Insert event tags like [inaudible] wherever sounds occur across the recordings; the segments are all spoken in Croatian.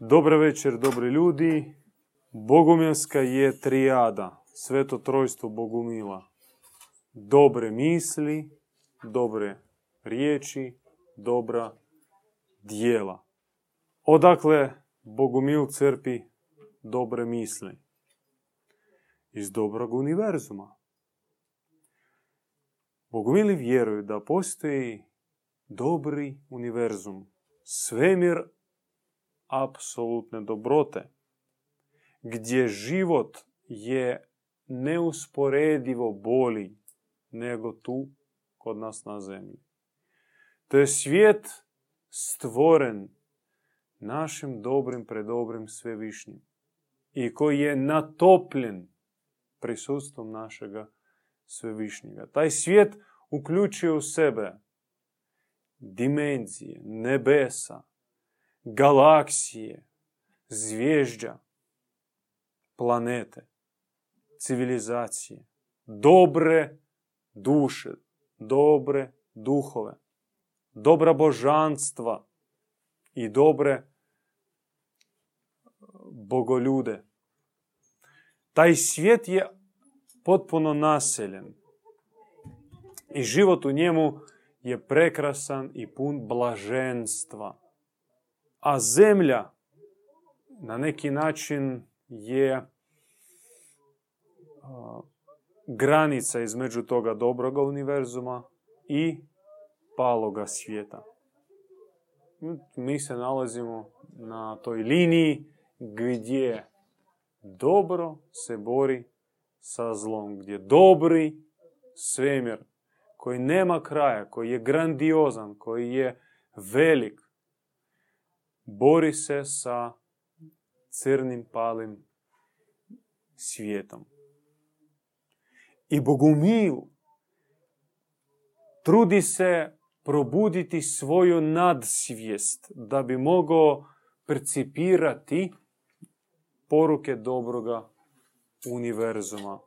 Dobar večer, dobri ljudi. Bogumilska je trijada, sveto trojstvo Bogumila. Dobre misli, dobre riječi, dobra dijela. Odakle Bogumil crpi dobre misli? Iz dobrog univerzuma. Bogumili vjeruju da postoji dobri univerzum, svemir apsolutne dobrote, gdje život je neusporedivo bolji nego tu kod nas na zemlji. To je svijet stvoren našim dobrim, predobrim svevišnjim i koji je natopljen prisustvom našega svevišnjega. Taj svijet uključuje u sebe dimenzije, nebesa, galaksije, zvježđa, planete, civilizacije, dobre duše, dobre duhove, dobra božanstva i dobre bogoljude. Taj svijet je potpuno naseljen i život u njemu je prekrasan i pun blaženstva. A zemlja na neki način je granica između toga dobroga univerzuma i paloga svijeta. Mi se nalazimo na toj liniji gdje dobro se bori sa zlom, gdje dobri svemir koji nema kraja, koji je grandiozan, koji je velik, bori se sa crnim palim svijetom. I Bogumil trudi se probuditi svoju nadsvijest da bi mogao percipirati poruke dobroga univerzuma.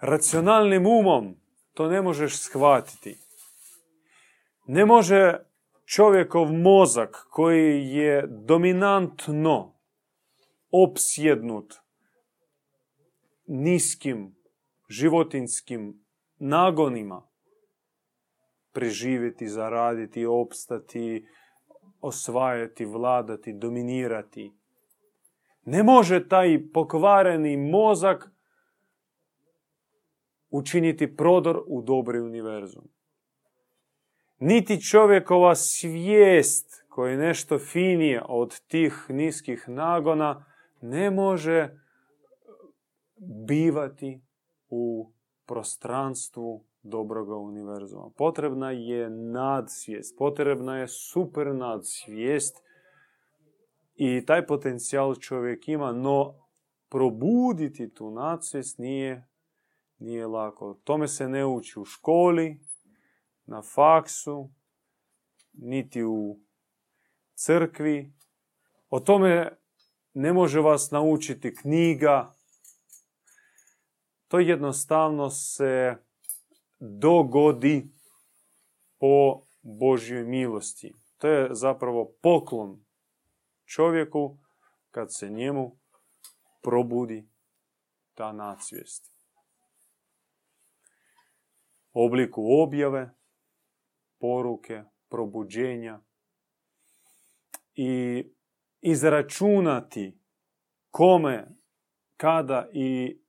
Racionalnim umom to ne možeš shvatiti. Ne može čovjekov mozak koji je dominantno opsjednut niskim životinskim nagonima preživjeti, zaraditi, opstati, osvajati, vladati, dominirati. Ne može taj pokvareni mozak učiniti prodor u dobri univerzum. Niti čovjekova svijest koja je nešto finije od tih niskih nagona ne može bivati u prostranstvu dobroga univerzuma. Potrebna je nadsvijest, potrebna je super nadsvijest i taj potencijal čovjek ima, no probuditi tu nadsvijest nije, nije lako. Tome se ne uči u školi, na faksu, niti u crkvi. O tome ne može vas naučiti knjiga. To jednostavno se dogodi po Božjoj milosti. To je zapravo poklon čovjeku kad se njemu probudi ta nadsvijest. Obliku objave, poruke, probuđenja i izračunati kome, kada i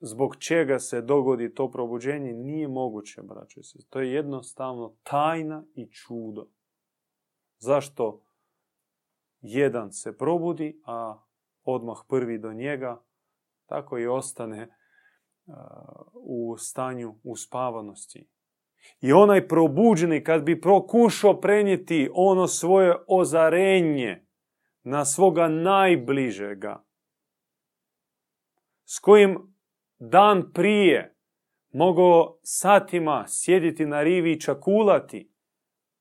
zbog čega se dogodi to probuđenje nije moguće, braće se. To je jednostavno tajna i čudo. Zašto jedan se probudi, a odmah prvi do njega, tako i ostane u stanju uspavanosti. I onaj probuđeni kad bi prokušao prenijeti ono svoje ozarenje na svoga najbližega, s kojim dan prije mogao satima sjediti na rivi i čakulati,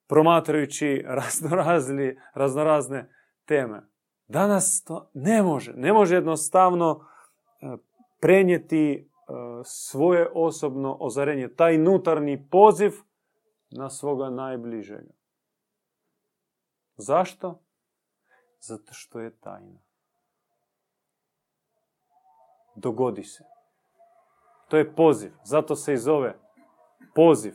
promatrajući [laughs] raznorazne teme. Danas to ne može. Ne može jednostavno e, prenijeti svoje osobno ozarenje, taj nutarnji poziv na svoga najbližega. Zašto? Zato što je tajna. Dogodi se. To je poziv. Zato se i zove poziv.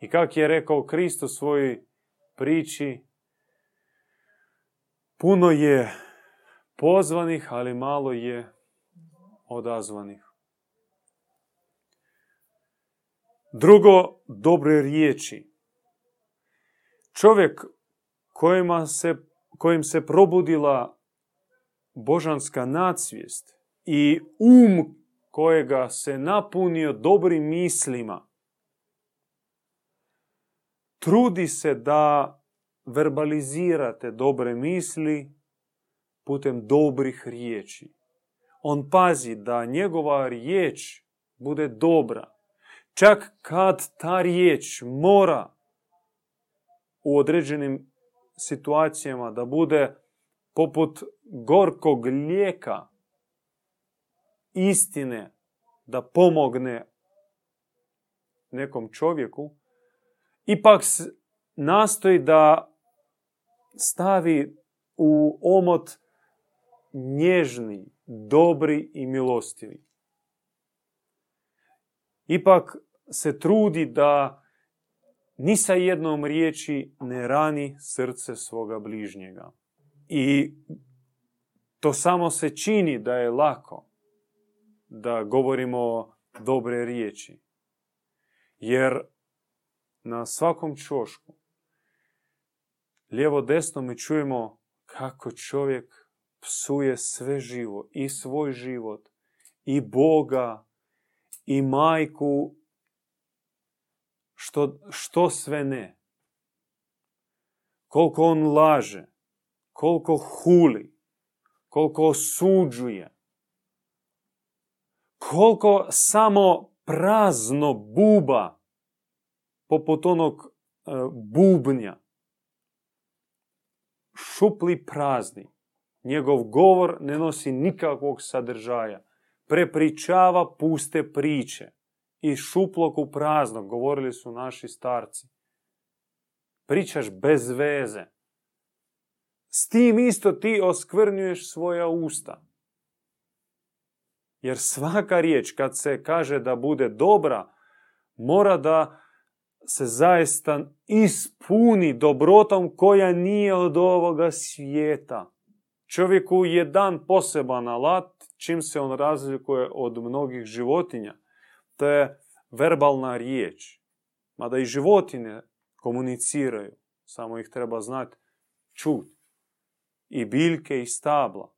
I kak je rekao Kristo u svojoj priči, puno je pozvanih, ali malo je odazvanih. Drugo, dobre riječi. Čovjek kojima se, kojim se probudila božanska nadsvijest i um kojega se napunio dobrim mislima, trudi se da verbalizirate dobre misli putem dobrih riječi. On pazi da njegova riječ bude dobra. Čak kad ta riječ mora u određenim situacijama da bude poput gorkog lijeka istine da pomogne nekom čovjeku, ipak nastoji da stavi u omot nježni, dobri i milostivi. Ipak se trudi da ni sa jednom riječi ne rani srce svoga bližnjega. I to samo se čini da je lako da govorimo dobre riječi. Jer na svakom čošku, lijevo desno mi čujemo kako čovjek psuje sve živo, i svoj život, i Boga, i majku, što, što sve ne. Koliko on laže, koliko huli, koliko osuđuje, koliko samo prazno buba poput onog e, bubnja. Šupli prazni. Njegov govor ne nosi nikakvog sadržaja. Prepričava puste priče. I šuplog u praznog, govorili su naši starci. Pričaš bez veze. S tim isto ti oskvrnjuješ svoja usta. Jer svaka riječ kad se kaže da bude dobra, mora da se zaista ispuni dobrotom koja nije od ovoga svijeta. Čovjeku je dan poseban alat čim se on razlikuje od mnogih životinja. To je verbalna riječ. Mada i životinje komuniciraju, samo ih treba znati čut. I biljke i stabla,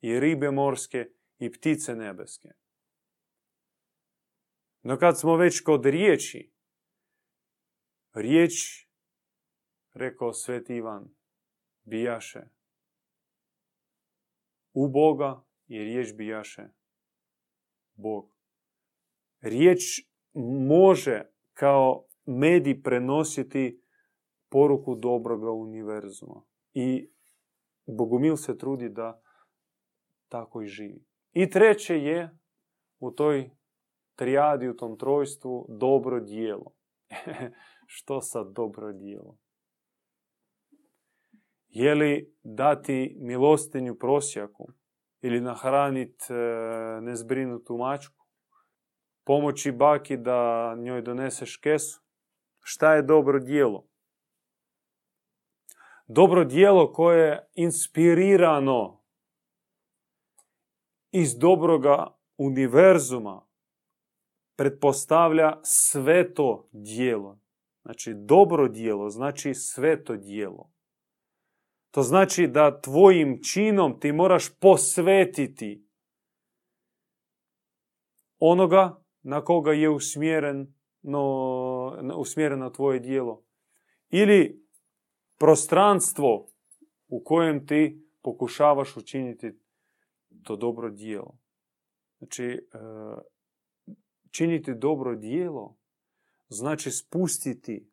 i ribe morske i ptice nebeske. No kad smo već kod riječi, riječ, rekao sveti Ivan, bijaše u Boga i riječ bijaše Bog. Riječ može kao medij prenositi poruku dobroga univerzuma. I Bogumil se trudi da tako i živi. I treće je u toj trijadi, u tom trojstvu, dobro dijelo. [laughs] Što sad dobro dijelo? Je li dati milostinju prosjaku ili nahraniti e, nezbrinutu mačku? Pomoći baki da njoj doneseš kesu? Šta je dobro dijelo? Dobro dijelo koje je inspirirano iz dobroga univerzuma pretpostavlja sveto dijelo. Znači, dobro dijelo znači sveto dijelo. To znači da tvojim činom ti moraš posvetiti onoga na koga je usmjeren, no, usmjereno tvoje dijelo. Ili prostranstvo u kojem ti pokušavaš učiniti to dobro dijelo. Znači, e, činiti dobro dijelo znači spustiti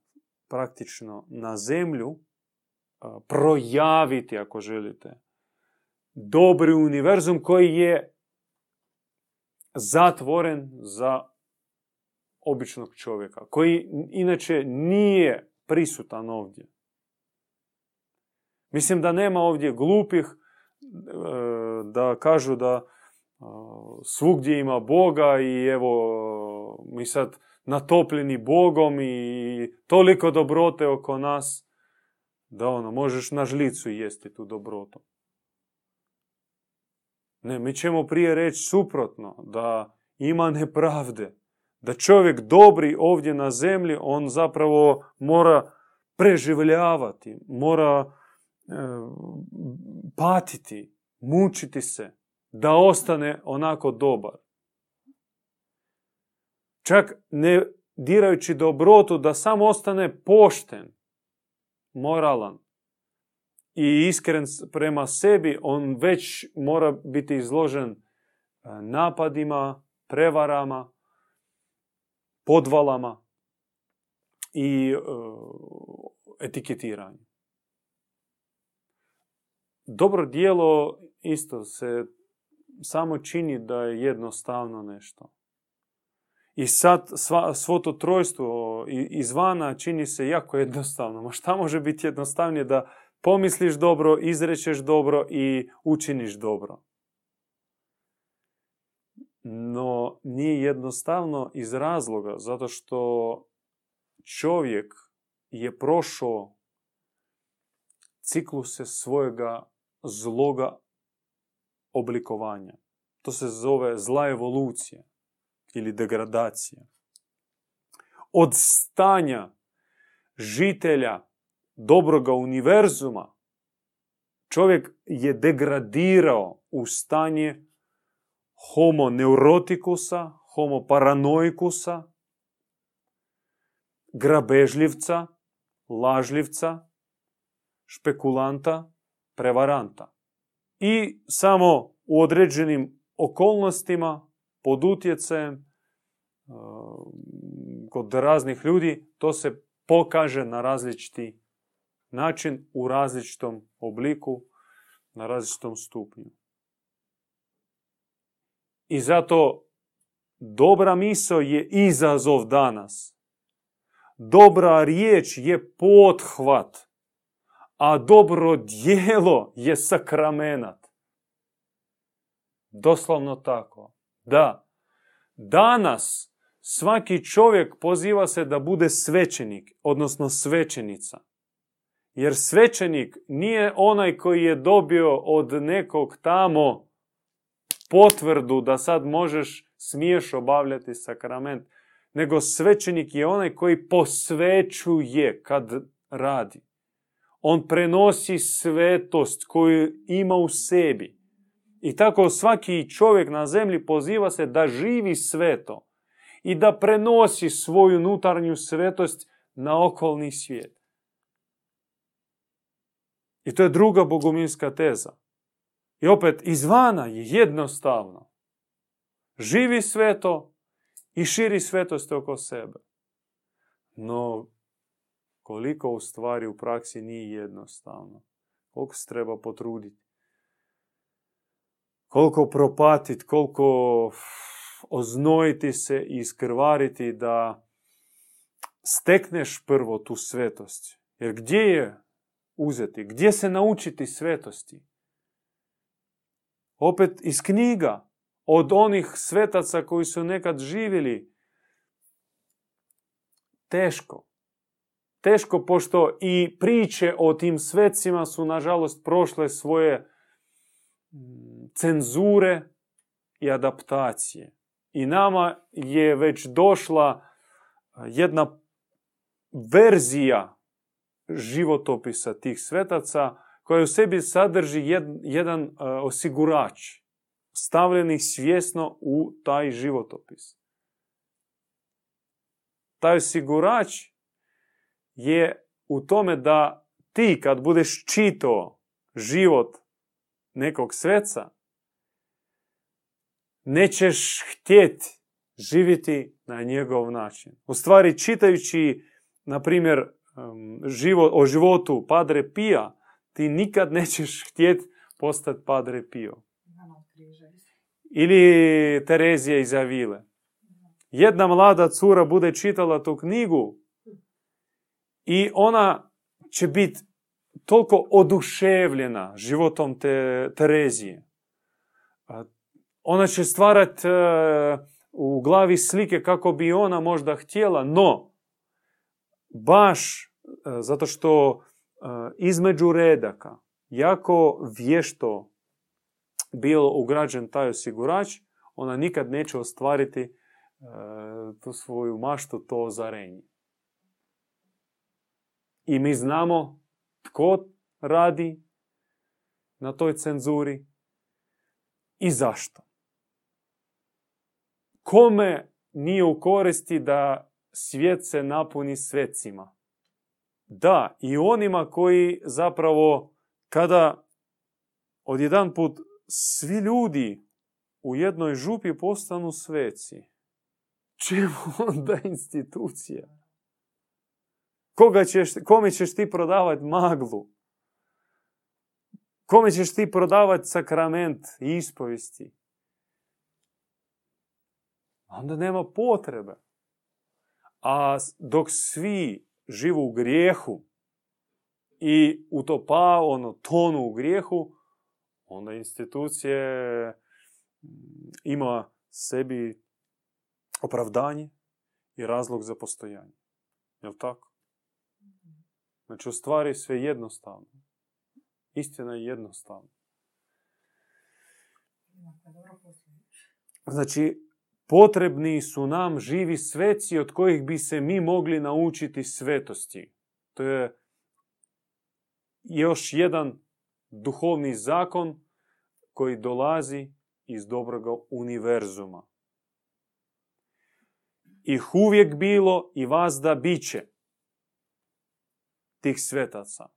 praktično na zemlju, projaviti, ako želite, dobri univerzum koji je zatvoren za običnog čovjeka, koji inače nije prisutan ovdje. Mislim da nema ovdje glupih e, da kažu da e, svugdje ima Boga i evo mi sad natopljeni Bogom i toliko dobrote oko nas da ono, možeš na žlicu jesti tu dobrotu. Ne, mi ćemo prije reći suprotno, da ima nepravde, da čovjek dobri ovdje na zemlji, on zapravo mora preživljavati, mora e, patiti, mučiti se, da ostane onako dobar. Čak ne dirajući dobrotu, da samo ostane pošten, moralan i iskren prema sebi, on već mora biti izložen e, napadima, prevarama, podvalama i e, etiketiranju. Dobro dijelo isto se samo čini da je jednostavno nešto. I sad svo to trojstvo izvana čini se jako jednostavno. Ma šta može biti jednostavnije da pomisliš dobro, izrečeš dobro i učiniš dobro. No nije jednostavno iz razloga zato što čovjek je prošao cikluse svojega zloga oblikovanja. To se zove zla evolucija ili degradacija. Od stanja žitelja dobroga univerzuma čovjek je degradirao u stanje homo neurotikusa, homo paranoikusa, grabežljivca, lažljivca, špekulanta, prevaranta. I samo u određenim okolnostima, pod utjecajem, kod raznih ljudi, to se pokaže na različiti način, u različitom obliku, na različitom stupnju. I zato dobra misao je izazov danas. Dobra riječ je pothvat, a dobro dijelo je sakramenat. Doslovno tako. Da, danas svaki čovjek poziva se da bude svećenik, odnosno svećenica. Jer svećenik nije onaj koji je dobio od nekog tamo potvrdu da sad možeš, smiješ obavljati sakrament, nego svećenik je onaj koji posvećuje kad radi. On prenosi svetost koju ima u sebi. I tako svaki čovjek na zemlji poziva se da živi sveto i da prenosi svoju unutarnju svetost na okolni svijet. I to je druga bogominska teza. I opet, izvana je jednostavno. Živi sveto i širi svetost oko sebe. No, koliko u stvari u praksi nije jednostavno. Koliko se treba potruditi. Koliko propatiti, koliko oznojiti se i iskrvariti da stekneš prvo tu svetost. Jer gdje je uzeti? Gdje se naučiti svetosti? Opet iz knjiga, od onih svetaca koji su nekad živjeli. Teško. Teško, pošto i priče o tim svecima su, nažalost, prošle svoje mm, cenzure i adaptacije. I nama je već došla jedna verzija životopisa tih svetaca koja u sebi sadrži jedan osigurač stavljenih svjesno u taj životopis. Taj osigurač je u tome da ti kad budeš čitao život nekog sveca, nećeš htjeti živjeti na njegov način. U stvari, čitajući, na primjer, život, o životu Padre Pija, ti nikad nećeš htjeti postati Padre Pio. Ili Terezija iz Avile. Jedna mlada cura bude čitala tu knjigu i ona će biti toliko oduševljena životom te Terezije. Ona će stvarati u glavi slike kako bi ona možda htjela, no baš zato što između redaka jako vješto bio ugrađen taj osigurač, ona nikad neće ostvariti tu svoju maštu, to ozarenje. I mi znamo tko radi na toj cenzuri i zašto. Kome nije u koristi da svijet se napuni svecima? Da, i onima koji zapravo kada odjedan put svi ljudi u jednoj župi postanu sveci, čemu [laughs] onda institucija? Koga ćeš, kome ćeš ti prodavati maglu? Kome ćeš ti prodavati sakrament ispovesti? Onda nema potrebe. A dok svi živu u grijehu i utopao, ono, tonu u grijehu, onda institucije mm, ima sebi opravdanje i razlog za postojanje. Jel tako? Znači, u stvari sve jednostavno. Istina je jednostavna. Znači, potrebni su nam živi sveci od kojih bi se mi mogli naučiti svetosti. To je još jedan duhovni zakon koji dolazi iz dobroga univerzuma. Ih uvijek bilo i vas da biće tih svetaca.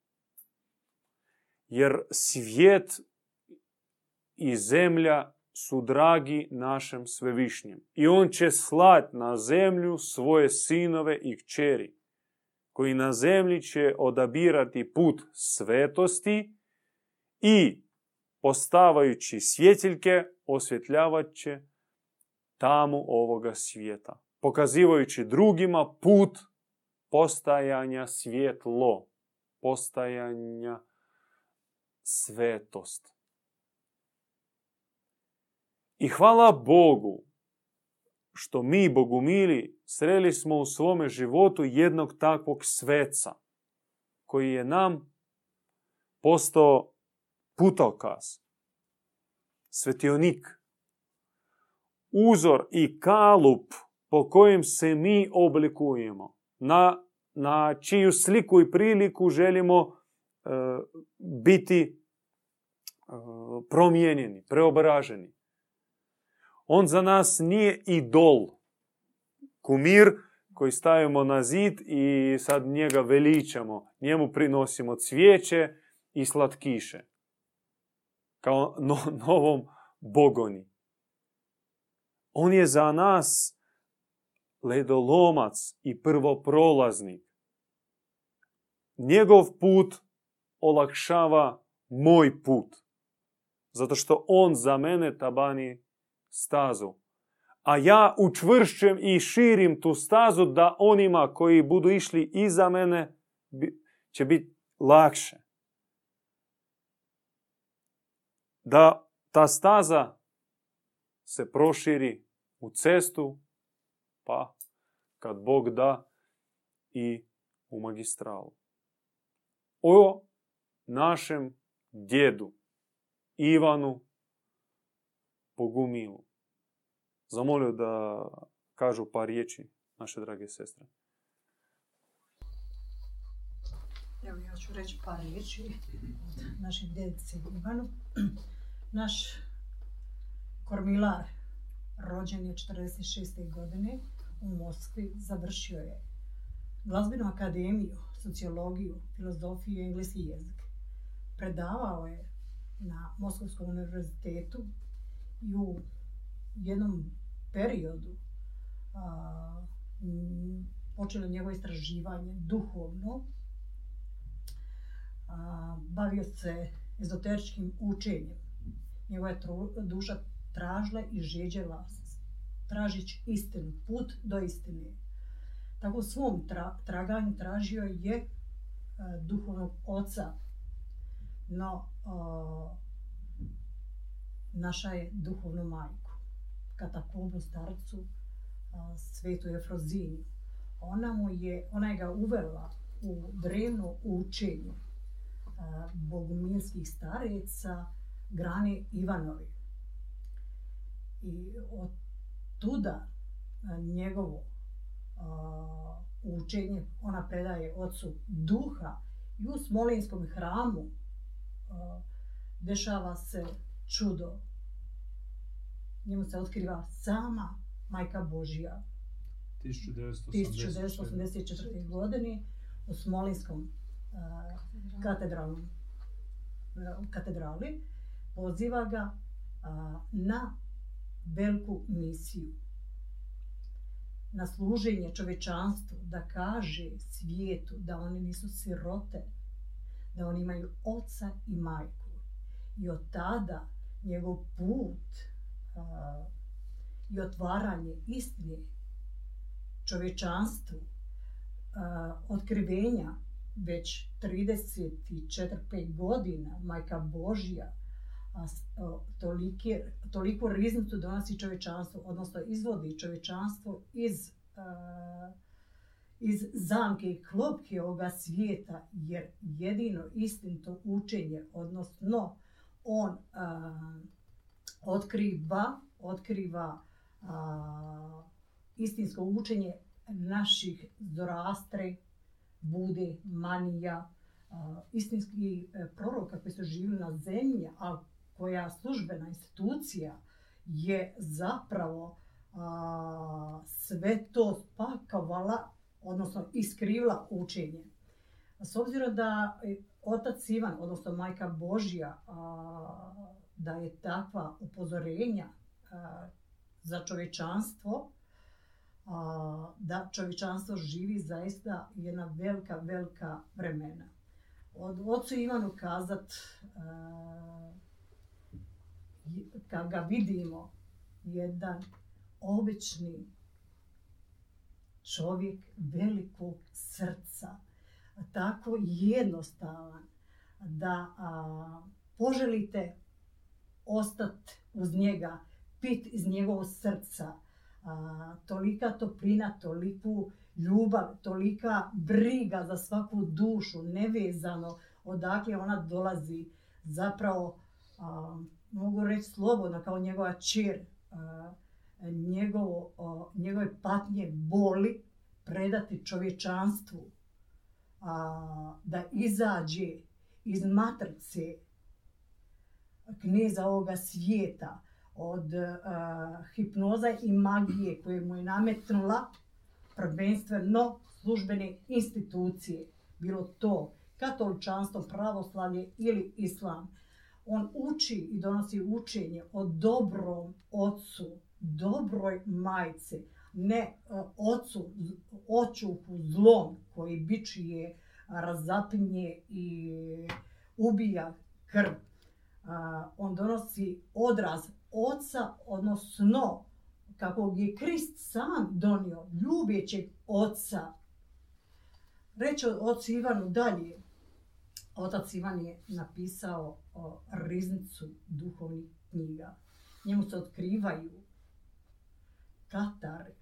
Jer svijet i zemlja su dragi našem svevišnjem. I on će slat na zemlju svoje sinove i kćeri, koji na zemlji će odabirati put svetosti i postavajući svjetiljke osvjetljavat će tamu ovoga svijeta, pokazivajući drugima put postajanja svjetlo, postajanja svetost. I hvala Bogu što mi, Bogumili, sreli smo u svome životu jednog takvog sveca, koji je nam postao putokaz, svetionik, uzor i kalup po kojem se mi oblikujemo, na, na čiju sliku i priliku želimo e, biti e, promijenjeni, preobraženi. On za nas nije idol, kumir koji stavimo na zid i sad njega veličamo, njemu prinosimo cvijeće i slatkiše. Kao novom bogoni. On je za nas ledolomac i prvoprolaznik. Njegov put olakšava moj put. Zato što on za mene tabani stazu. A ja učvršćujem i širim tu stazu da onima koji budu išli iza mene će biti lakše. Da ta staza se proširi u cestu, pa kad Bog da i u magistralu. O našem djedu Ivanu Bogumilu. Zamolio da kažu par riječi naše drage sestre. Evo ja ću reći par riječi od naših djedice Ivanu. Naš kormilar rođen je 46. godine u Moskvi, završio je glazbenu akademiju, sociologiju, filozofiju i engleski jezik. Predavao je na Moskovskom univerzitetu i u jednom periodu a, počelo njegovo istraživanje duhovno. A, bavio se ezoteričkim učenjem. Njegova je duša tražila i žeđela tražić istinu, put do istine. Tako u svom traganju tražio je duhovnog oca no naša je duhovnu majku, katakombu starcu, svetu Efroziniju. Ona, mu je, ona je ga uvela u drevno učenje a, bogumilskih stareca Grane Ivanovi. I od tuda njegovo učenje ona predaje ocu duha i u Smolinskom hramu dešava se čudo. Njemu se otkriva sama Majka Božija. 1984. 1984. godine u Smolinskom uh, katedralnom uh, katedrali poziva ga uh, na veliku misiju na služenje čovečanstvu, da kaže svijetu da oni nisu sirote, da oni imaju oca i majku. I od tada njegov put a, i otvaranje istine čovečanstvu, a, otkrivenja već 34-5 godina, majka Božja, a, tolike, toliko riznicu donosi čovečanstvo, odnosno izvodi čovečanstvo iz iz zamke i klopke ovoga svijeta, jer jedino istinto učenje, odnosno on a, otkriva, otkriva a, istinsko učenje naših Zorastre, Bude, Manija, a, istinski proroka koji su živili na zemlji, a koja službena institucija je zapravo a, sve to spakovala, odnosno iskrivila učenje. S obzirom da otac Ivan, odnosno majka Božja, da je takva upozorenja za čovječanstvo, da čovječanstvo živi zaista jedna velika, velika vremena. Od ocu Ivanu kazat, kad ga vidimo, jedan obični čovjek velikog srca, tako jednostavan, da a, poželite ostati uz njega, pit iz njegovog srca. A, tolika toplina, toliku ljubav, tolika briga za svaku dušu, nevezano odakle ona dolazi. Zapravo, mogu reći slobodno, kao njegova čir, njegovo, njegove patnje boli predati čovječanstvu, a, da izađe iz matrice, knjeza ovoga svijeta, od uh, hipnoza i magije koje mu je nametnula prvenstveno službene institucije, bilo to katoličanstvo, pravoslavlje ili islam. On uči i donosi učenje o dobrom ocu, dobroj majce, ne uh, ocu, očuhu zlom koji bičije, razapinje i ubija krv on donosi odraz oca, odnosno kako je Krist sam donio ljubjećeg oca. Reći ocu Ivanu dalje. Otac Ivan je napisao o riznicu duhovnih knjiga. Njemu se otkrivaju Katari,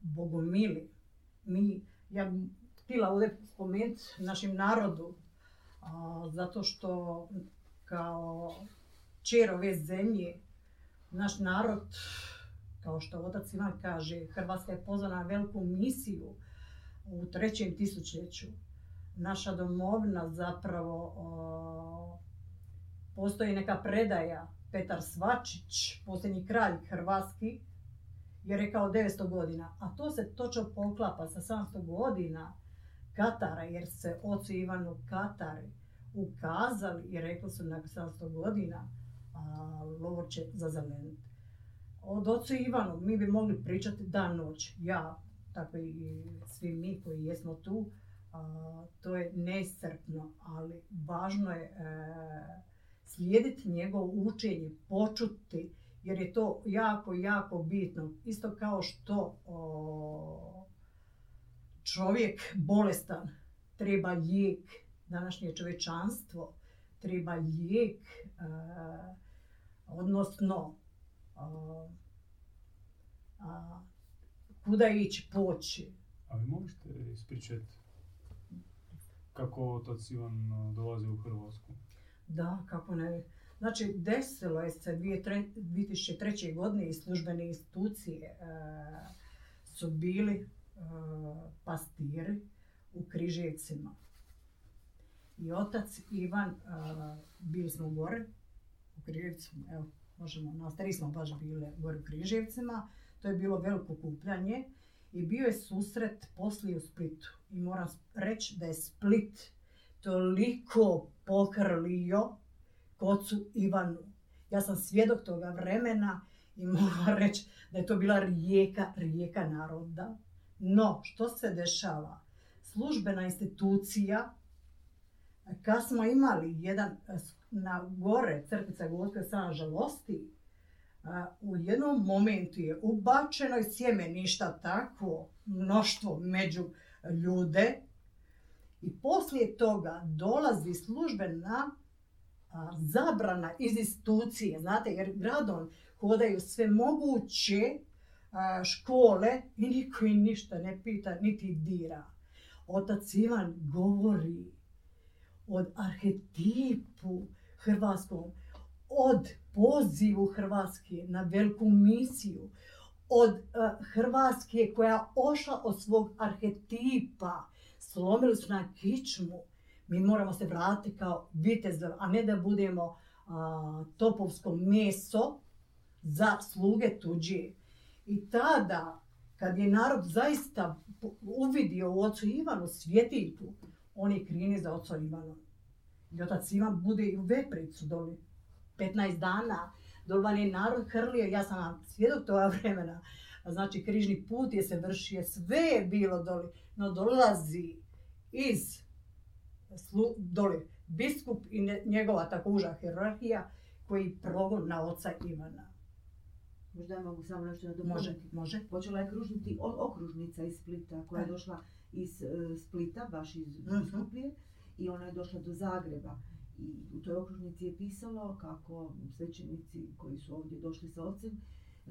Bogomili. Mi, ja bih htjela ovdje spomenuti našim narodu, a, zato što kao čer ove zemlje, naš narod, kao što otac Ivan kaže, Hrvatska je pozvana na veliku misiju u trećem tisućljeću. Naša domovina zapravo o, postoji neka predaja Petar Svačić, posljednji kralj Hrvatski, je rekao 900 godina, a to se točno poklapa sa 700 godina Katara, jer se ocu Ivanu Katari ukazali i rekli su nakon 700 godina a, lovor će zazeleniti. Od ocu Ivanu mi bi mogli pričati dan noć. Ja, tako i svi mi koji jesmo tu, to je nesrpno, ali važno je e, slijediti njegovo učenje, počuti, jer je to jako, jako bitno. Isto kao što o, čovjek bolestan treba lijek, današnje čovečanstvo treba lijek, odnosno kuda ići poći. A vi možete ispričati kako otac Ivan dolazi u Hrvatsku? Da, kako ne. Znači, desilo je se 2003. godine i službene institucije su bili pastiri u Križevcima. I otac Ivan, bili smo gore u Križevcima, evo, možemo, na stari smo baš bili gore u Križevcima. To je bilo veliko kupljanje i bio je susret poslije u Splitu. I moram reći da je Split toliko pokrlio kocu Ivanu. Ja sam svjedok toga vremena i moram reći da je to bila rijeka, rijeka naroda. No, što se dešava? Službena institucija, kad smo imali jedan na gore crkvica Gospe Sana žalosti, u jednom momentu je ubačeno i sjeme ništa takvo mnoštvo među ljude i poslije toga dolazi službena zabrana iz institucije, znate, jer gradom hodaju sve moguće škole i niko im ništa ne pita, niti dira. Otac Ivan govori od arhetipu hrvatskom, od pozivu Hrvatske na veliku misiju, od Hrvatske koja ošla od svog arhetipa, slomili su na kičmu. Mi moramo se vratiti kao vitezovi, a ne da budemo topovsko meso za sluge tuđe. I tada, kad je narod zaista uvidio u ocu Ivanu svjetiljku, on je krini za oca Ivana. I otac Ivan bude u Vepricu doli. 15 dana doli je narod hrlio, ja sam vam svjedok toga vremena. Znači, križni put je se vršio, sve je bilo doli, no dolazi iz doli biskup i njegova tako uža hierarhija koji progon na oca Ivana. Možda ja mogu samo nešto Može, može. Počela je kružiti okružnica iz Splita koja je došla iz e, Splita, baš iz mhm. Biskuplije i ona je došla do Zagreba. I u toj okružnici je pisalo kako svećenici koji su ovdje došli sa ocem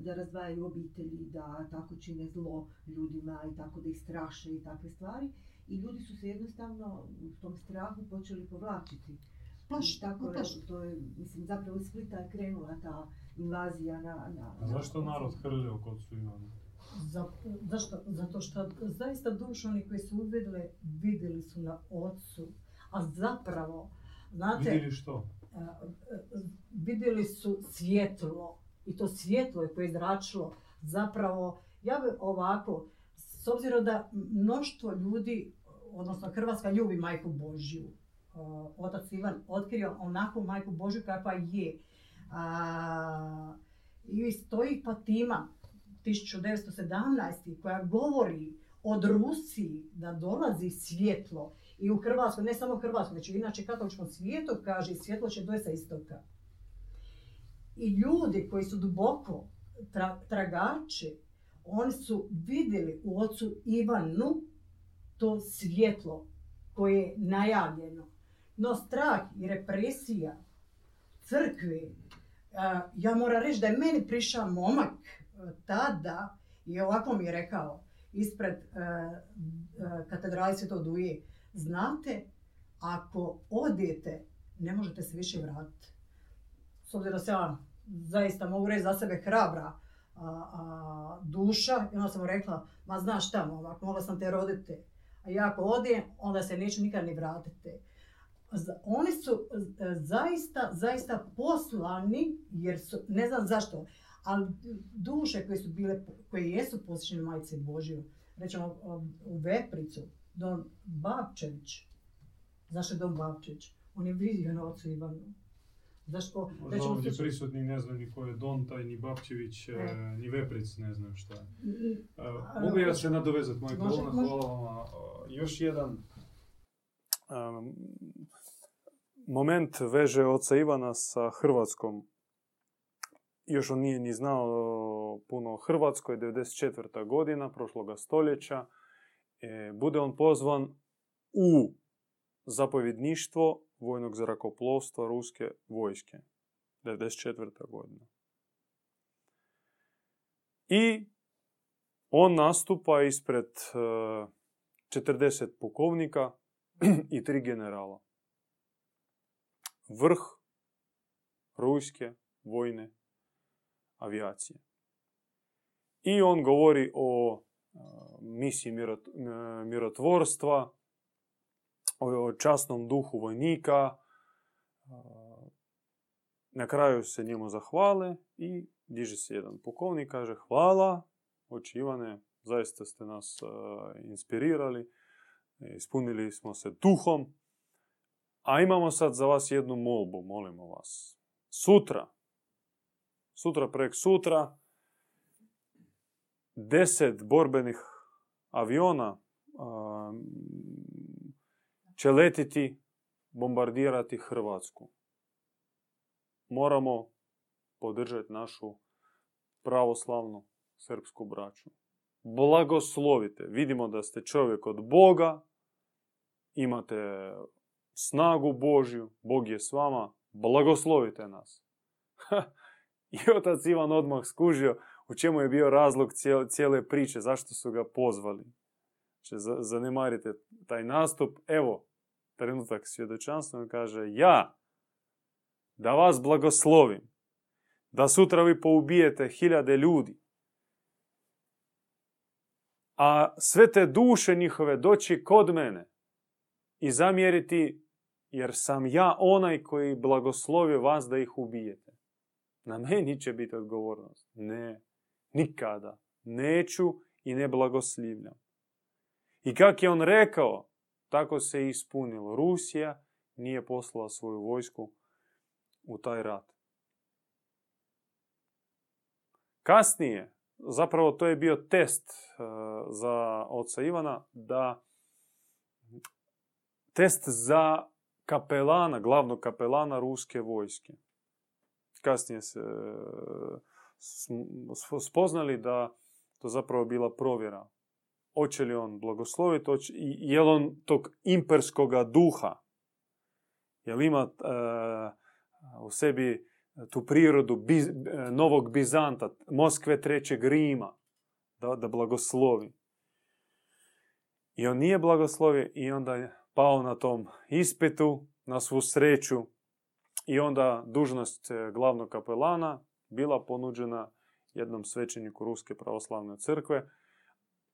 da razdvajaju obitelji, da tako čine zlo ljudima i tako da ih straše i takve stvari. I ljudi su se jednostavno u tom strahu počeli povlačiti. Baš, tako, to je, mislim, zapravo iz Splita je krenula ta invazija na... na A zašto narod hrlio kod su Ivana? zašto? Zato što zaista dušu oni koji su uvidjeli, vidjeli su na ocu. A zapravo, znate... Vidjeli što? vidjeli su svjetlo. I to svjetlo je koje je zračilo. Zapravo, ja bi ovako, s obzirom da mnoštvo ljudi, odnosno Hrvatska ljubi majku Božju, otac Ivan otkrio onakvu majku Božju kakva je. I stoji Fatima 1917. koja govori od Rusiji da dolazi svjetlo i u Hrvatskoj, ne samo u Hrvatskoj, već i inače katoličkom svijetu kaže svjetlo će doći sa istoka. I ljudi koji su duboko tra, tragači, oni su vidjeli u ocu Ivanu to svjetlo koje je najavljeno. No strah i represija crkve ja moram reći da je meni prišao momak e, tada i ovako mi je rekao ispred e, e, katedrali Svetog Duje, znate, ako odete, ne možete se više vratiti. S obzirom se ja zaista mogu reći za sebe hrabra duša, i onda sam mu rekla, ma znaš šta momak, mogla sam te roditi. A ja ako odijem, onda se neću nikad ni vratiti oni su e, zaista, zaista poslani, jer su, ne znam zašto, ali duše koje su bile, koje jesu posjećene majice Božju, rećemo u Vepricu, Don Babčević, zašto je Don Babčević? On je vidio na ocu Ivanu. Zašto? Možda ovdje prisutni ne znaju ni ko je Dontaj, ni Babčević, e. ni Vepric, ne znam šta je. mogu ja se nadovezati, moj hvala vam. Još jedan moment veže oca Ivana sa Hrvatskom. Još on nije ni znao puno o Hrvatskoj, 94. godina prošloga stoljeća. E, bude on pozvan u zapovjedništvo vojnog zrakoplovstva ruske vojske. 94. godina. I on nastupa ispred 40 pukovnika [clears throat] i tri generala. Vrh ruske vojne avijacije. I on govori o misiji mirotvorstva, o časnom duhu vojnika. Na kraju se njemu zahvale i diže se jedan pukovnik kaže hvala, oči Ivane, zaista ste nas inspirirali, ispunili smo se duhom, a imamo sad za vas jednu molbu, molimo vas. Sutra, sutra prek sutra, deset borbenih aviona će letiti, bombardirati Hrvatsku. Moramo podržati našu pravoslavnu srpsku braću. Blagoslovite. Vidimo da ste čovjek od Boga, imate snagu Božju, Bog je s vama, blagoslovite nas. I otac Ivan odmah skužio u čemu je bio razlog cijele priče, zašto su ga pozvali. Znači, zanemarite taj nastup. Evo, trenutak svjedočanstva kaže, ja, da vas blagoslovim, da sutra vi poubijete hiljade ljudi, a sve te duše njihove doći kod mene i zamjeriti, jer sam ja onaj koji blagoslovi vas da ih ubijete. Na meni će biti odgovornost. Ne, nikada. Neću i ne blagoslivljam. I kak je on rekao, tako se ispunilo. Rusija nije poslala svoju vojsku u taj rat. Kasnije, zapravo to je bio test e, za oca Ivana, da test za kapelana, glavnog kapelana ruske vojske. Kasnije se spoznali da to zapravo bila provjera. Hoće li on blagosloviti, je li on tog imperskoga duha, je li ima e, u sebi tu prirodu e, novog Bizanta, Moskve trećeg Rima, da, da blagoslovi. I on nije blagoslovio i onda je pao na tom ispitu, na svu sreću. I onda dužnost e, glavnog kapelana bila ponuđena jednom svećeniku Ruske pravoslavne crkve.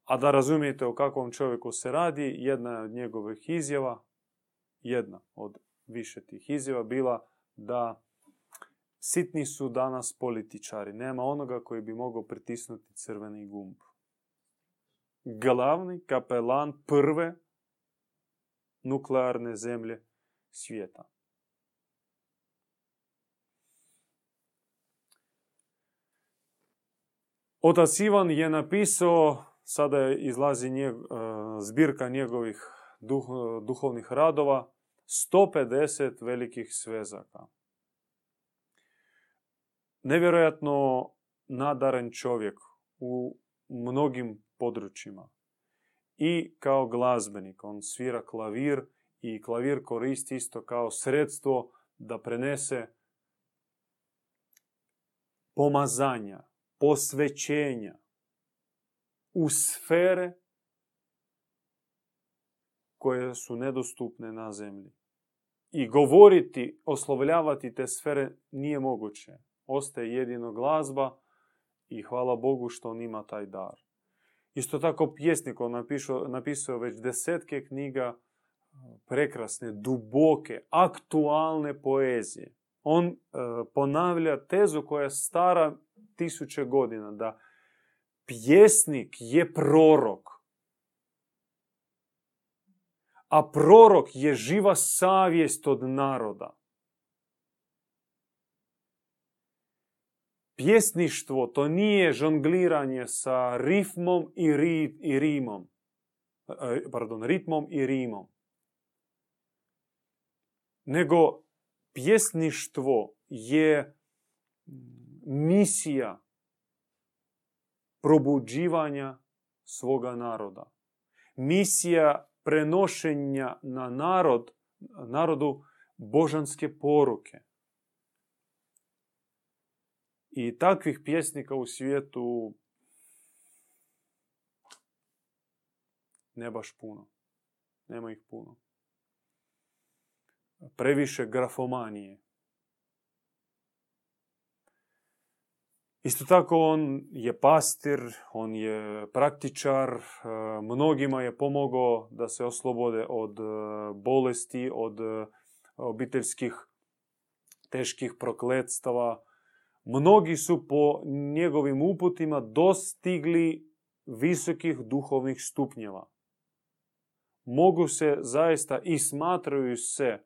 A da razumijete o kakvom čovjeku se radi, jedna od njegovih izjava, jedna od više tih izjava bila da sitni su danas političari. Nema onoga koji bi mogao pritisnuti crveni gumb. Glavni kapelan prve nuklearne zemlje svijeta. Otac Ivan je napisao, sada izlazi njeg, e, zbirka njegovih duh, duhovnih radova, 150 velikih svezaka. Nevjerojatno nadaren čovjek u mnogim područjima. I kao glazbenik, on svira klavir i klavir koristi isto kao sredstvo da prenese pomazanja, posvećenja u sfere koje su nedostupne na zemlji. I govoriti, oslovljavati te sfere nije moguće. Ostaje jedino glazba i hvala Bogu što on ima taj dar. Isto tako pjesnik, on napisao, napisao već desetke knjiga prekrasne, duboke, aktualne poezije. On e, ponavlja tezu koja je stara tisuće godina, da pjesnik je prorok. A prorok je živa savjest od naroda. Pjesništvo to nije žongliranje sa rifmom i, ri, i rimom. E, pardon, ritmom i rimom. Nego pjesništvo je misija probuđivanja svoga naroda. Misija prenošenja na narod narodu božanske poruke. I takvih pjesnika u svijetu ne baš puno. Nema ih puno. Previše grafomanije. Isto tako on je pastir, on je praktičar, e, mnogima je pomogao da se oslobode od e, bolesti, od e, obiteljskih teških prokletstava. Mnogi su po njegovim uputima dostigli visokih duhovnih stupnjeva. Mogu se zaista i smatraju se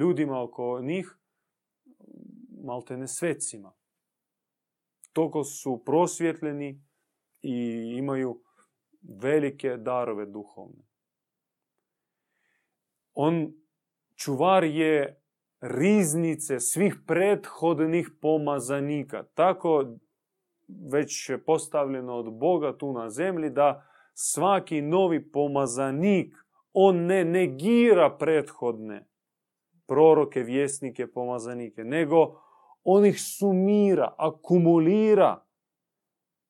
ljudima oko njih maltene svecima toliko su prosvjetljeni i imaju velike darove duhovne. On čuvar je riznice svih prethodnih pomazanika. Tako već postavljeno od Boga tu na zemlji da svaki novi pomazanik on ne negira prethodne proroke, vjesnike, pomazanike, nego on ih sumira, akumulira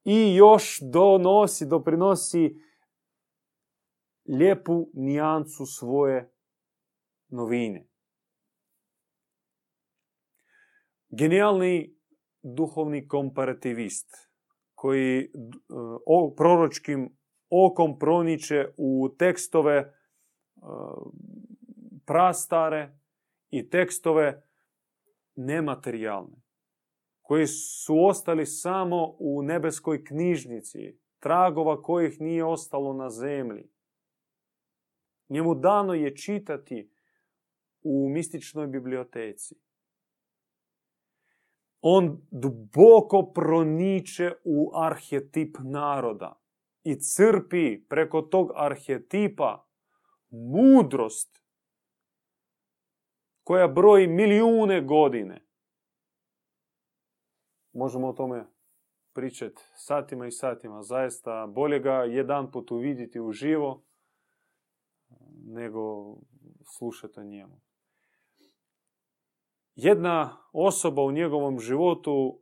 i još donosi, doprinosi lijepu nijancu svoje novine. Genijalni duhovni komparativist koji o, proročkim okom proniče u tekstove prastare i tekstove nematerijalne, koji su ostali samo u nebeskoj knjižnici, tragova kojih nije ostalo na zemlji. Njemu dano je čitati u mističnoj biblioteci. On duboko proniče u arhetip naroda i crpi preko tog arhetipa mudrost koja broji milijune godine. Možemo o tome pričati satima i satima. Zaista bolje ga jedan put uvidjeti uživo nego slušati o njemu. Jedna osoba u njegovom životu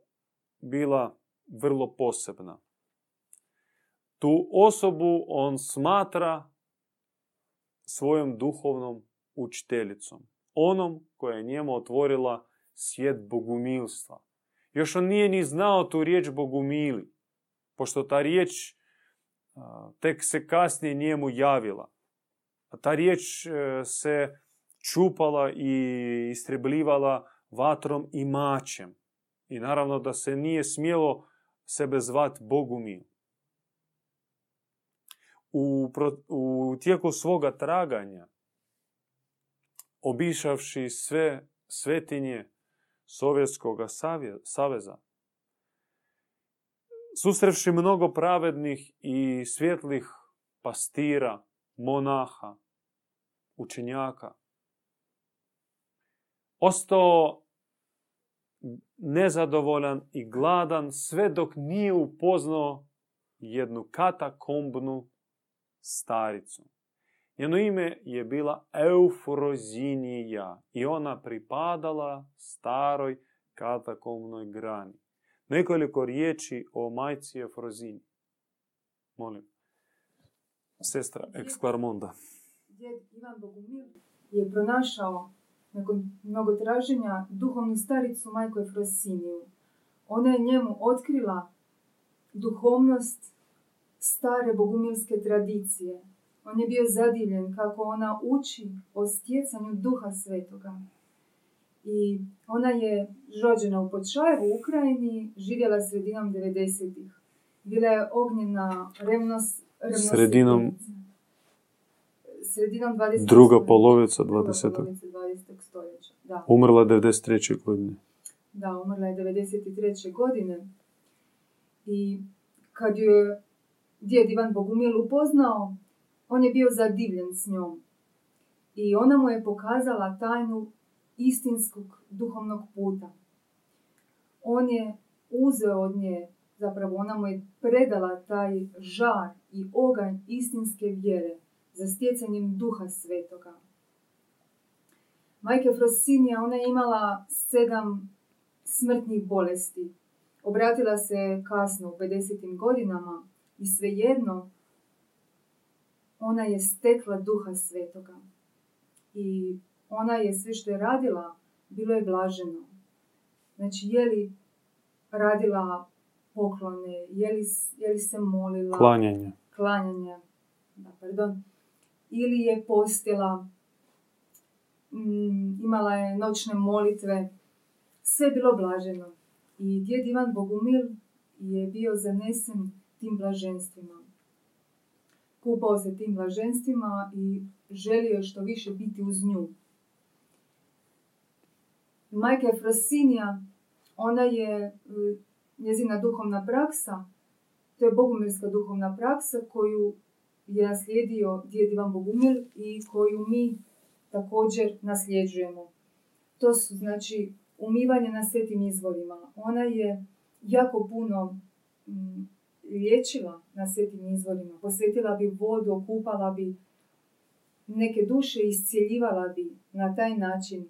bila vrlo posebna. Tu osobu on smatra svojom duhovnom učiteljicom onom koja je njemu otvorila svijet bogumilstva. Još on nije ni znao tu riječ bogumili, pošto ta riječ tek se kasnije njemu javila. A ta riječ e, se čupala i istrebljivala vatrom i mačem. I naravno da se nije smjelo sebe zvat Bogumil. U, u tijeku svoga traganja obišavši sve svetinje Sovjetskog saveza, susrevši mnogo pravednih i svjetlih pastira, monaha, učenjaka, ostao nezadovoljan i gladan sve dok nije upoznao jednu katakombnu staricu. Njeno ime je bila Eufrozinija i ona pripadala staroj katakomnoj grani. Nekoliko riječi o majci Eufrozini. Molim. Sestra Eksklarmonda. Djed Ivan Bogumil je pronašao nakon mnogo traženja duhovnu staricu majku Efrosiniju. Ona je njemu otkrila duhovnost stare bogumilske tradicije on je bio zadivljen kako ona uči o stjecanju duha svetoga. I ona je rođena u Počajevu u Ukrajini, živjela sredinom 90-ih. Bila je ognjena revnost, revnost sredinom sredinom 20. Druga polovica 20. 20. stoljeća. Da. Umrla je 93. godine. Da, umrla je 93. godine. I kad je djed Ivan Bogumil upoznao on je bio zadivljen s njom. I ona mu je pokazala tajnu istinskog duhovnog puta. On je uzeo od nje, zapravo ona mu je predala taj žar i oganj istinske vjere za stjecanjem duha svetoga. Majke Frosinija, ona je imala sedam smrtnih bolesti. Obratila se kasno u 50. godinama i svejedno ona je stekla duha svetoga. I ona je sve što je radila, bilo je blaženo. Znači, je li radila poklone, je li, je li se molila... Klanjanje. Klanjanje, da, pardon. Ili je postila, mm, imala je noćne molitve, sve je bilo blaženo. I djed Ivan Bogumil je bio zanesen tim blaženstvima. Kupao se tim blaženstvima i želio što više biti uz nju. Majka Frasinija, ona je njezina duhovna praksa, to je bogumilska duhovna praksa koju je naslijedio djed Ivan Bogumil i koju mi također nasljeđujemo. To su znači umivanje na svetim izvorima. Ona je jako puno mm, liječila na svetim izvorima. Posvetila bi vodu, okupala bi neke duše, iscijeljivala bi na taj način.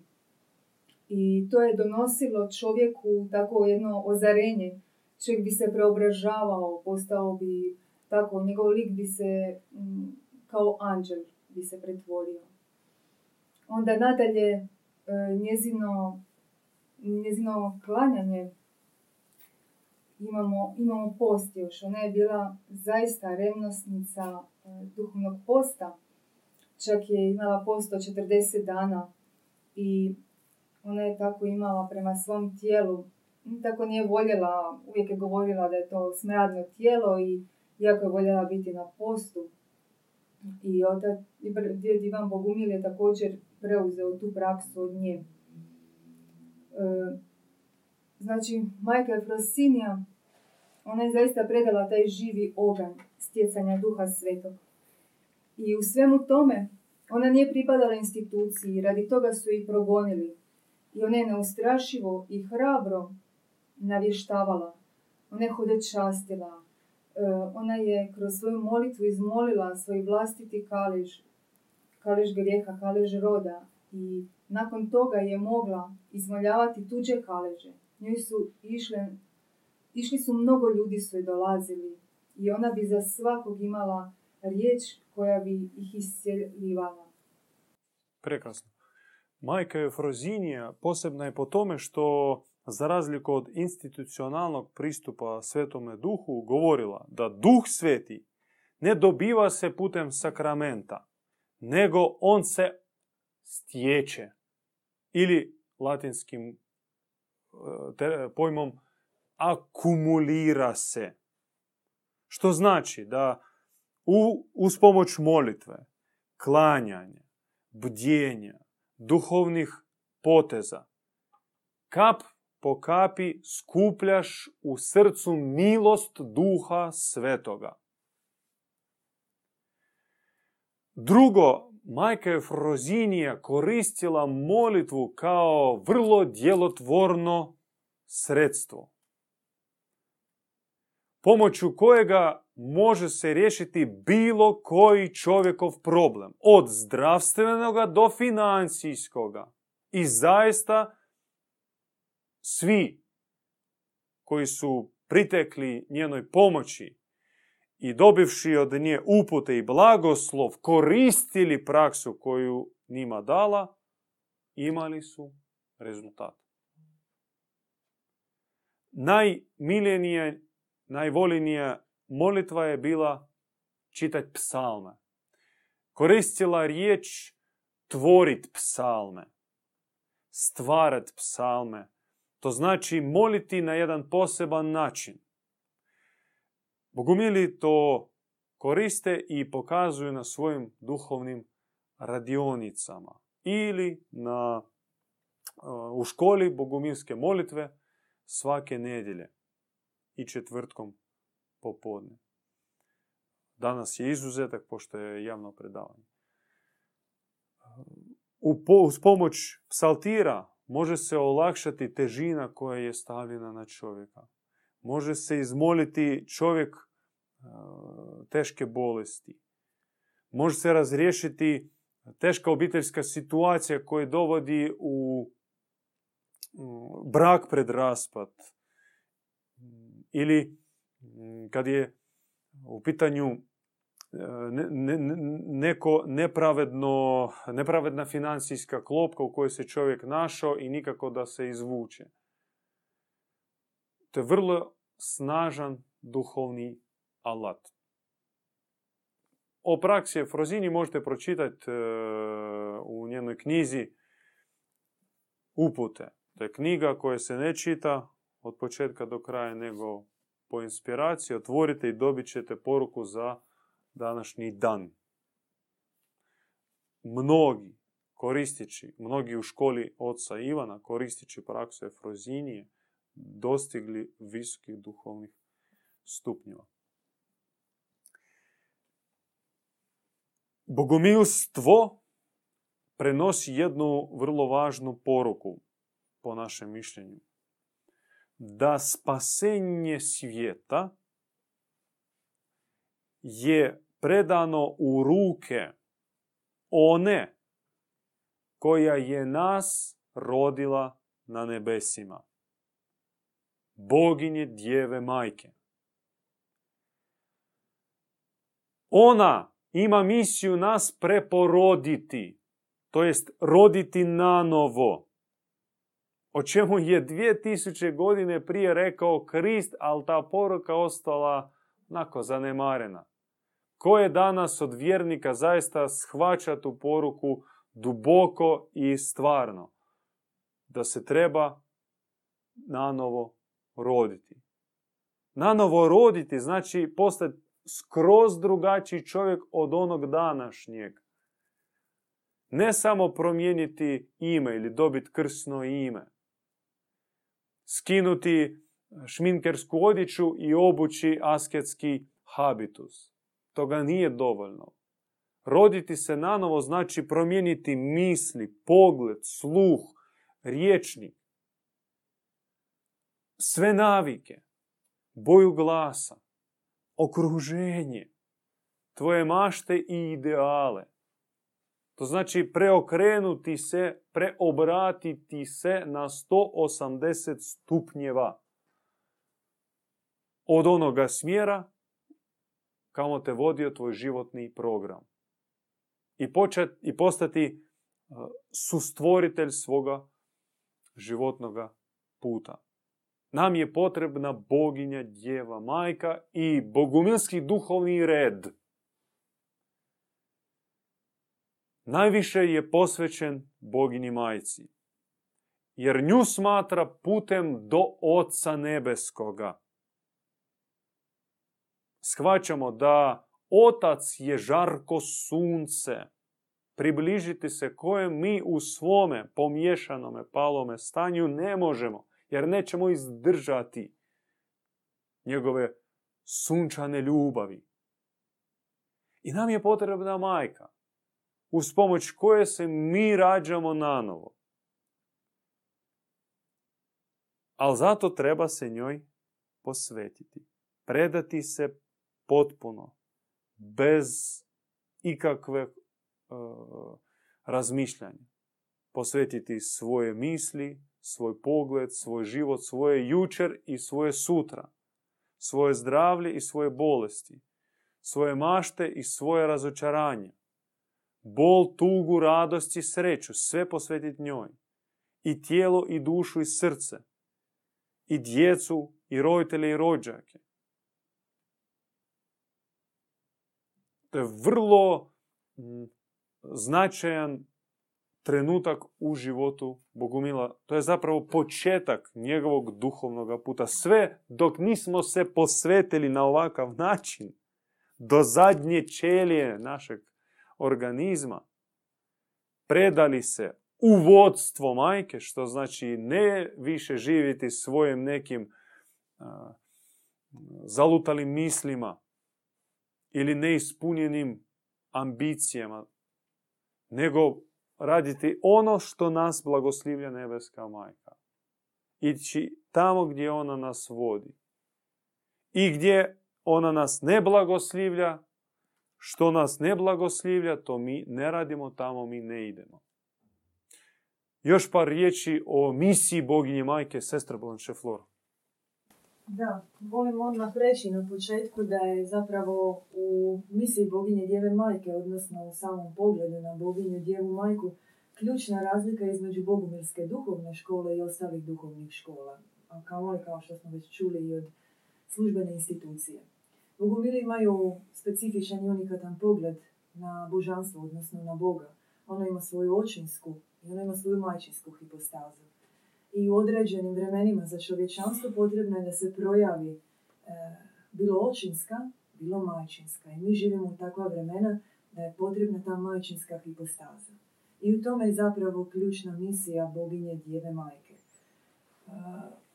I to je donosilo čovjeku tako jedno ozarenje. Čovjek bi se preobražavao, postao bi tako, njegov lik bi se mm, kao anđel bi se pretvorio. Onda nadalje e, njezino njezino klanjanje imamo, imamo post još. Ona je bila zaista revnosnica e, duhovnog posta. Čak je imala post od 40 dana i ona je tako imala prema svom tijelu. Tako nije voljela, uvijek je govorila da je to smradno tijelo i jako je voljela biti na postu. I otac, djed Ivan Bogumil je također preuzeo tu praksu od nje. E, znači, majka Efrosinija, ona je zaista predala taj živi oganj stjecanja duha svetog. I u svemu tome, ona nije pripadala instituciji, radi toga su i progonili. I ona je neustrašivo i hrabro navještavala. Ona je hodečastila. E, ona je kroz svoju molitvu izmolila svoj vlastiti kalež, kalež grijeha, kalež roda. I nakon toga je mogla izmoljavati tuđe kaleže. Njoj su išle, išli su mnogo ljudi su je dolazili i ona bi za svakog imala riječ koja bi ih iscjeljivala. Prekrasno. Majka Eufrozinija posebna je po tome što za razliku od institucionalnog pristupa Svetome Duhu govorila da Duh Sveti ne dobiva se putem sakramenta, nego on se stječe ili latinskim pojmom akumulira se. Što znači da u, uz pomoć molitve, klanjanja, bdjenja, duhovnih poteza, kap po kapi skupljaš u srcu milost duha svetoga. Drugo, majka Efrozinija koristila molitvu kao vrlo djelotvorno sredstvo. Pomoću kojega može se riješiti bilo koji čovjekov problem. Od zdravstvenoga do financijskoga. I zaista svi koji su pritekli njenoj pomoći i dobivši od nje upute i blagoslov, koristili praksu koju njima dala, imali su rezultat. Najmiljenija, najvoljenija molitva je bila čitati psalme. Koristila riječ tvorit psalme, stvarat psalme. To znači moliti na jedan poseban način. Bogumili to koriste i pokazuju na svojim duhovnim radionicama ili na, u školi bogumilske molitve svake nedjelje i četvrtkom popodne. Danas je izuzetak pošto je javno predavanje. uz pomoć psaltira može se olakšati težina koja je stavljena na čovjeka. Može se izmoliti čovjek teške bolesti. Može se razriješiti teška obiteljska situacija koja dovodi u brak pred raspad ili kad je u pitanju neko nepravedno, nepravedna financijska klopka u kojoj se čovjek našao i nikako da se izvuče. To je vrlo snažan duhovni alat. O praksi Frozini možete pročitati e, u njenoj knjizi Upute. To je knjiga koja se ne čita od početka do kraja, nego po inspiraciji otvorite i dobit ćete poruku za današnji dan. Mnogi koristići, mnogi u školi oca Ivana koristići praksu Efrozinije, dostigli visokih duhovnih stupnjeva. Bogomilstvo prenosi jednu vrlo važnu poruku, po našem mišljenju. Da spasenje svijeta je predano u ruke one koja je nas rodila na nebesima. Boginje djeve majke. Ona ima misiju nas preporoditi, to jest roditi na novo. O čemu je 2000 godine prije rekao Krist, ali ta poruka ostala nako zanemarena. Ko je danas od vjernika zaista shvaća tu poruku duboko i stvarno? Da se treba nanovo roditi. Nanovo roditi znači postati skroz drugačiji čovjek od onog današnjeg. Ne samo promijeniti ime ili dobiti krsno ime. Skinuti šminkersku odjeću i obući asketski habitus. Toga nije dovoljno. Roditi se nanovo znači promijeniti misli, pogled, sluh, riječnik. Sve navike, boju glasa, okruženje, tvoje mašte i ideale. To znači preokrenuti se, preobratiti se na 180 stupnjeva. Od onoga smjera kamo te vodio tvoj životni program. I, počet, i postati sustvoritelj svoga životnoga puta. Nam je potrebna boginja, djeva, majka i bogumilski duhovni red. Najviše je posvećen bogini majci. Jer nju smatra putem do Oca Nebeskoga. Shvaćamo da Otac je žarko sunce. Približiti se koje mi u svome pomješanome palome stanju ne možemo jer nećemo izdržati njegove sunčane ljubavi. I nam je potrebna majka, uz pomoć koje se mi rađamo na novo. Ali zato treba se njoj posvetiti. Predati se potpuno, bez ikakve uh, razmišljanja. Posvetiti svoje misli, svoj pogled, svoj život, svoje jučer i svoje sutra, svoje zdravlje i svoje bolesti, svoje mašte i svoje razočaranje, bol, tugu, radost i sreću, sve posvetiti njoj. I tijelo i dušu i srce, i djecu i roditelje i rođake. To je vrlo značajan trenutak u životu Bogumila. To je zapravo početak njegovog duhovnog puta. Sve dok nismo se posvetili na ovakav način, do zadnje čelije našeg organizma, predali se u vodstvo majke, što znači ne više živjeti svojim nekim zalutalim mislima ili neispunjenim ambicijama, nego raditi ono što nas blagoslivlja nebeska majka. Ići tamo gdje ona nas vodi. I gdje ona nas ne blagoslivlja, Što nas ne blagoslivlja, to mi ne radimo, tamo mi ne idemo. Još par riječi o misiji boginje majke, sestra Blanche Flor. Da, volim odmah reći na početku da je zapravo u misiji boginje Djeve Majke, odnosno u samom pogledu na boginju Djevu Majku, ključna razlika između bogumirske duhovne škole i ostalih duhovnih škola. A kao kao što smo već čuli i od službene institucije. Bogumili imaju specifičan i unikatan pogled na božanstvo, odnosno na Boga. Ono ima svoju očinsku i ono ima svoju majčinsku hipostazu. I u određenim vremenima za čovječanstvo potrebno je da se projavi e, bilo očinska, bilo majčinska. I mi živimo u takva vremena da je potrebna ta majčinska hipostaza. I u tome je zapravo ključna misija boginje Djeve Majke. E,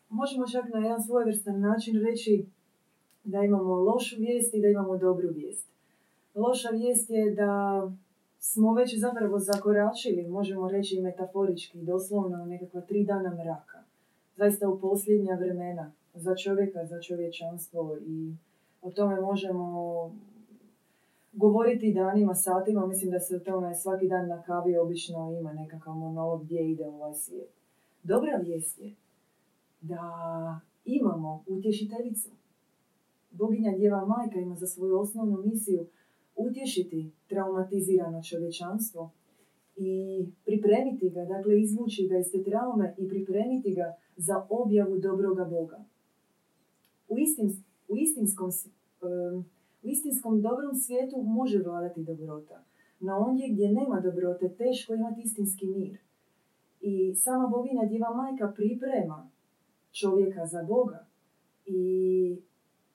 možemo čak na jedan svojevrstan način reći da imamo lošu vijest i da imamo dobru vijest. Loša vijest je da smo već zapravo zakoračili, možemo reći metaforički, doslovno nekakva tri dana mraka. Zaista u posljednja vremena za čovjeka, za čovječanstvo i o tome možemo govoriti danima, satima. Mislim da se o tome svaki dan na kavi obično ima nekakav monolog gdje ide ovaj svijet. Dobra vijest je da imamo utješiteljicu. Boginja Djeva Majka ima za svoju osnovnu misiju utješiti traumatizirano čovječanstvo i pripremiti ga, dakle izvući ga iz te traume i pripremiti ga za objavu dobroga Boga. U, istim, u, istinskom, u istinskom dobrom svijetu može vladati dobrota. No ondje gdje nema dobrote, teško imati istinski mir. I sama bogina Djeva Majka priprema čovjeka za Boga i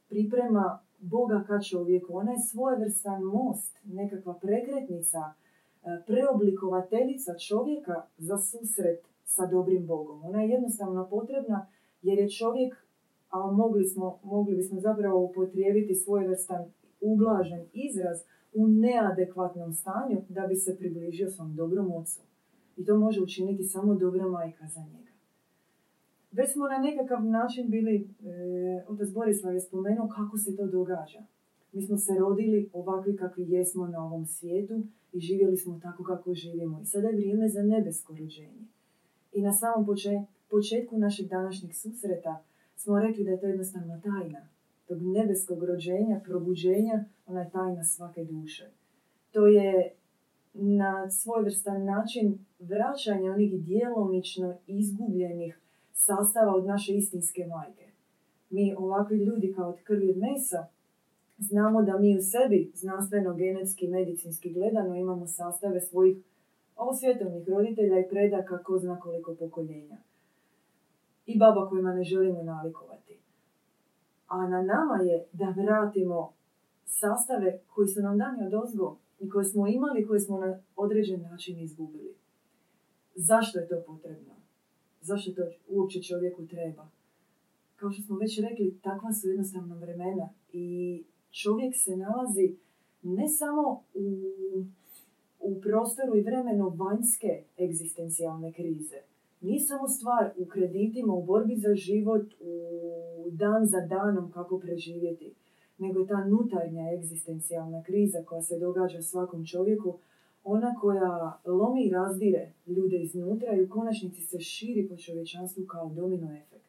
priprema Boga ka čovjeku. Ona je svojevrstan most, nekakva prekretnica, e, preoblikovateljica čovjeka za susret sa dobrim Bogom. Ona je jednostavno potrebna jer je čovjek, a mogli, smo, mogli bismo zapravo upotrijebiti svojevrstan ublažen izraz u neadekvatnom stanju da bi se približio svom dobrom ocu. I to može učiniti samo dobra majka za njega. Već smo na nekakav način bili, e, otac Borislav je spomenuo kako se to događa. Mi smo se rodili ovakvi kakvi jesmo na ovom svijetu i živjeli smo tako kako živimo. I sada je vrijeme za nebesko rođenje. I na samom početku našeg današnjeg susreta smo rekli da je to jednostavno tajna. Tog nebeskog rođenja, probuđenja, ona je tajna svake duše. To je na svojvrstan način vraćanje onih djelomično izgubljenih sastava od naše istinske majke. Mi ovakvi ljudi kao od krvi od mesa znamo da mi u sebi znanstveno, genetski, medicinski gledano imamo sastave svojih svjetovnih roditelja i predaka ko zna koliko pokoljenja. I baba kojima ne želimo nalikovati. A na nama je da vratimo sastave koji su nam dani od ozgo i koje smo imali, koje smo na određen način izgubili. Zašto je to potrebno? Zašto to uopće čovjeku treba. Kao što smo već rekli, takva su jednostavno vremena i čovjek se nalazi ne samo u, u prostoru i vremenu vanjske egzistencijalne krize. Nije samo stvar u kreditima, u borbi za život, u dan za danom kako preživjeti, nego je ta nutarnja egzistencijalna kriza koja se događa svakom čovjeku, ona koja lomi i razdire ljude iznutra i u konačnici se širi po čovječanstvu kao domino efekt.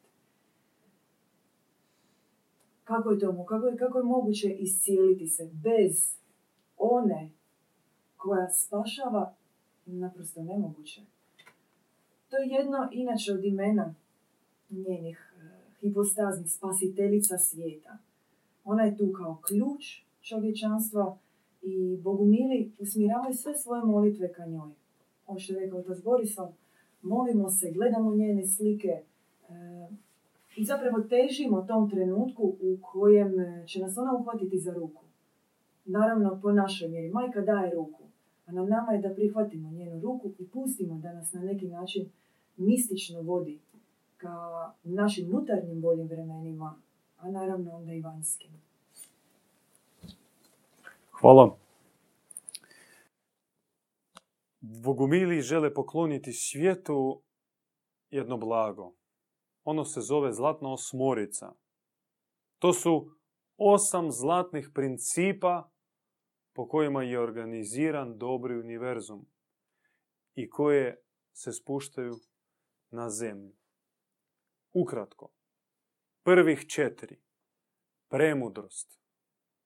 Kako je to, kako je, kako je moguće iscijeliti se bez one koja spašava? Naprosto nemoguće. To je jedno inače od imena njenih eh, hipostaznih spasiteljica svijeta. Ona je tu kao ključ čovječanstva, i bogumili usmjeravaju sve svoje molitve ka njoj. Ovo što je rekao otac Borislav, molimo se, gledamo njene slike e, i zapravo težimo tom trenutku u kojem će nas ona uhvatiti za ruku. Naravno, po našoj mjeri. Majka daje ruku, a na nama je da prihvatimo njenu ruku i pustimo da nas na neki način mistično vodi ka našim unutarnjim boljim vremenima, a naravno onda i vanjskim. Hvala. Bogumili žele pokloniti svijetu jedno blago. Ono se zove zlatna osmorica. To su osam zlatnih principa po kojima je organiziran dobri univerzum i koje se spuštaju na zemlju. Ukratko, prvih četiri. Premudrost,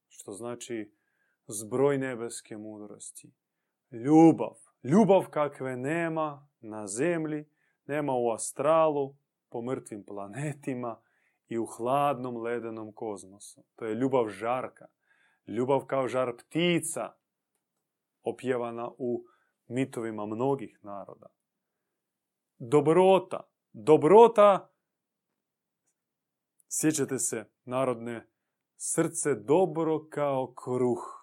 što znači zbroj nebeske mudrosti. Ljubav. Ljubav kakve nema na zemlji, nema u astralu, po mrtvim planetima i u hladnom ledenom kozmosu. To je ljubav žarka. Ljubav kao žar ptica, opjevana u mitovima mnogih naroda. Dobrota. Dobrota, sjećate se narodne, srce dobro kao kruh.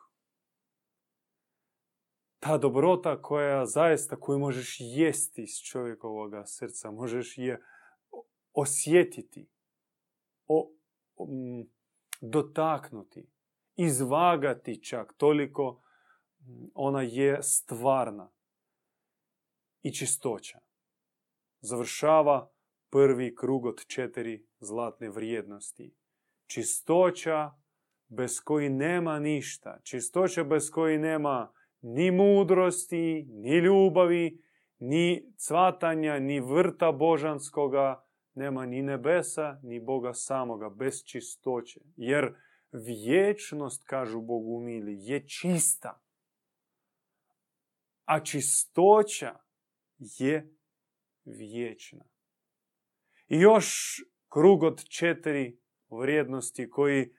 Ta dobrota koja zaista, koju možeš jesti iz čovjekovoga srca, možeš je osjetiti, o, dotaknuti, izvagati čak, toliko ona je stvarna i čistoća. Završava prvi krug od četiri zlatne vrijednosti. Čistoća bez koji nema ništa. Čistoća bez koji nema ni mudrosti, ni ljubavi, ni cvatanja, ni vrta božanskoga, nema ni nebesa, ni Boga samoga, bez čistoće. Jer vječnost, kažu Bogu mili, je čista. A čistoća je vječna. I još krug od četiri vrijednosti koji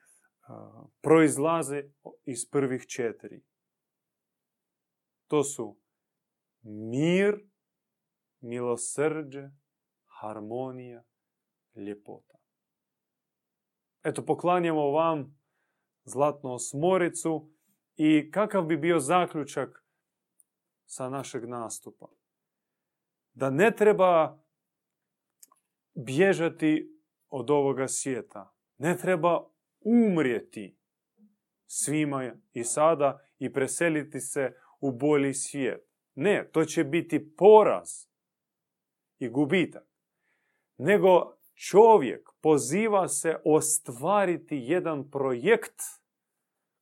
proizlaze iz prvih četiri. To su mir, milosrđe, harmonija, ljepota. Eto, poklanjamo vam zlatnu osmoricu i kakav bi bio zaključak sa našeg nastupa. Da ne treba bježati od ovoga svijeta. Ne treba umrijeti svima i sada i preseliti se u bolji svijet. Ne, to će biti poraz i gubitak. Nego čovjek poziva se ostvariti jedan projekt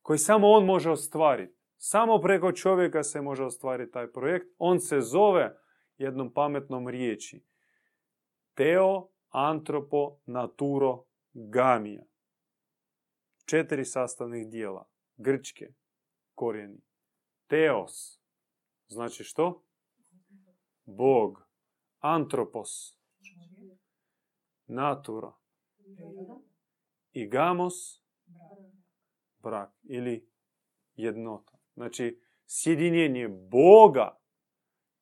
koji samo on može ostvariti. Samo preko čovjeka se može ostvariti taj projekt. On se zove jednom pametnom riječi. Teo, antropo, naturo, gamija. Četiri sastavnih dijela. Grčke korijeni. Teos. Znači što? Bog. Antropos. Natura. I gamos. Brak. Ili jednota. Znači, sjedinjenje Boga,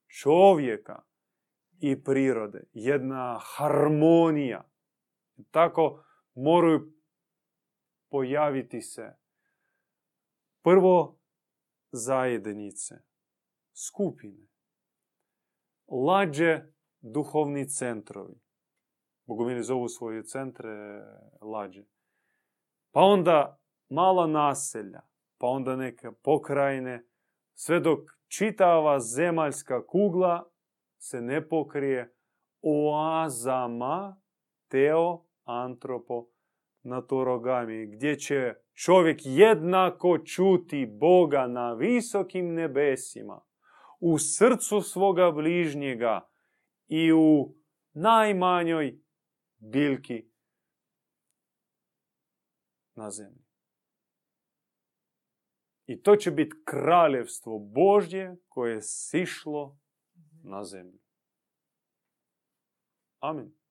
čovjeka i prirode. Jedna harmonija. Tako moraju pojaviti se prvo zajednice, skupine, lađe duhovni centrovi. Bogomili zovu svoje centre lađe. Pa onda mala naselja, pa onda neke pokrajine, sve dok čitava zemaljska kugla se ne pokrije oazama teo antropo naturogami, gdje će čovjek jednako čuti Boga na visokim nebesima, u srcu svoga bližnjega i u najmanjoj biljki na zemlji. I to će biti kraljevstvo Božje koje je sišlo na zemlju. Amen.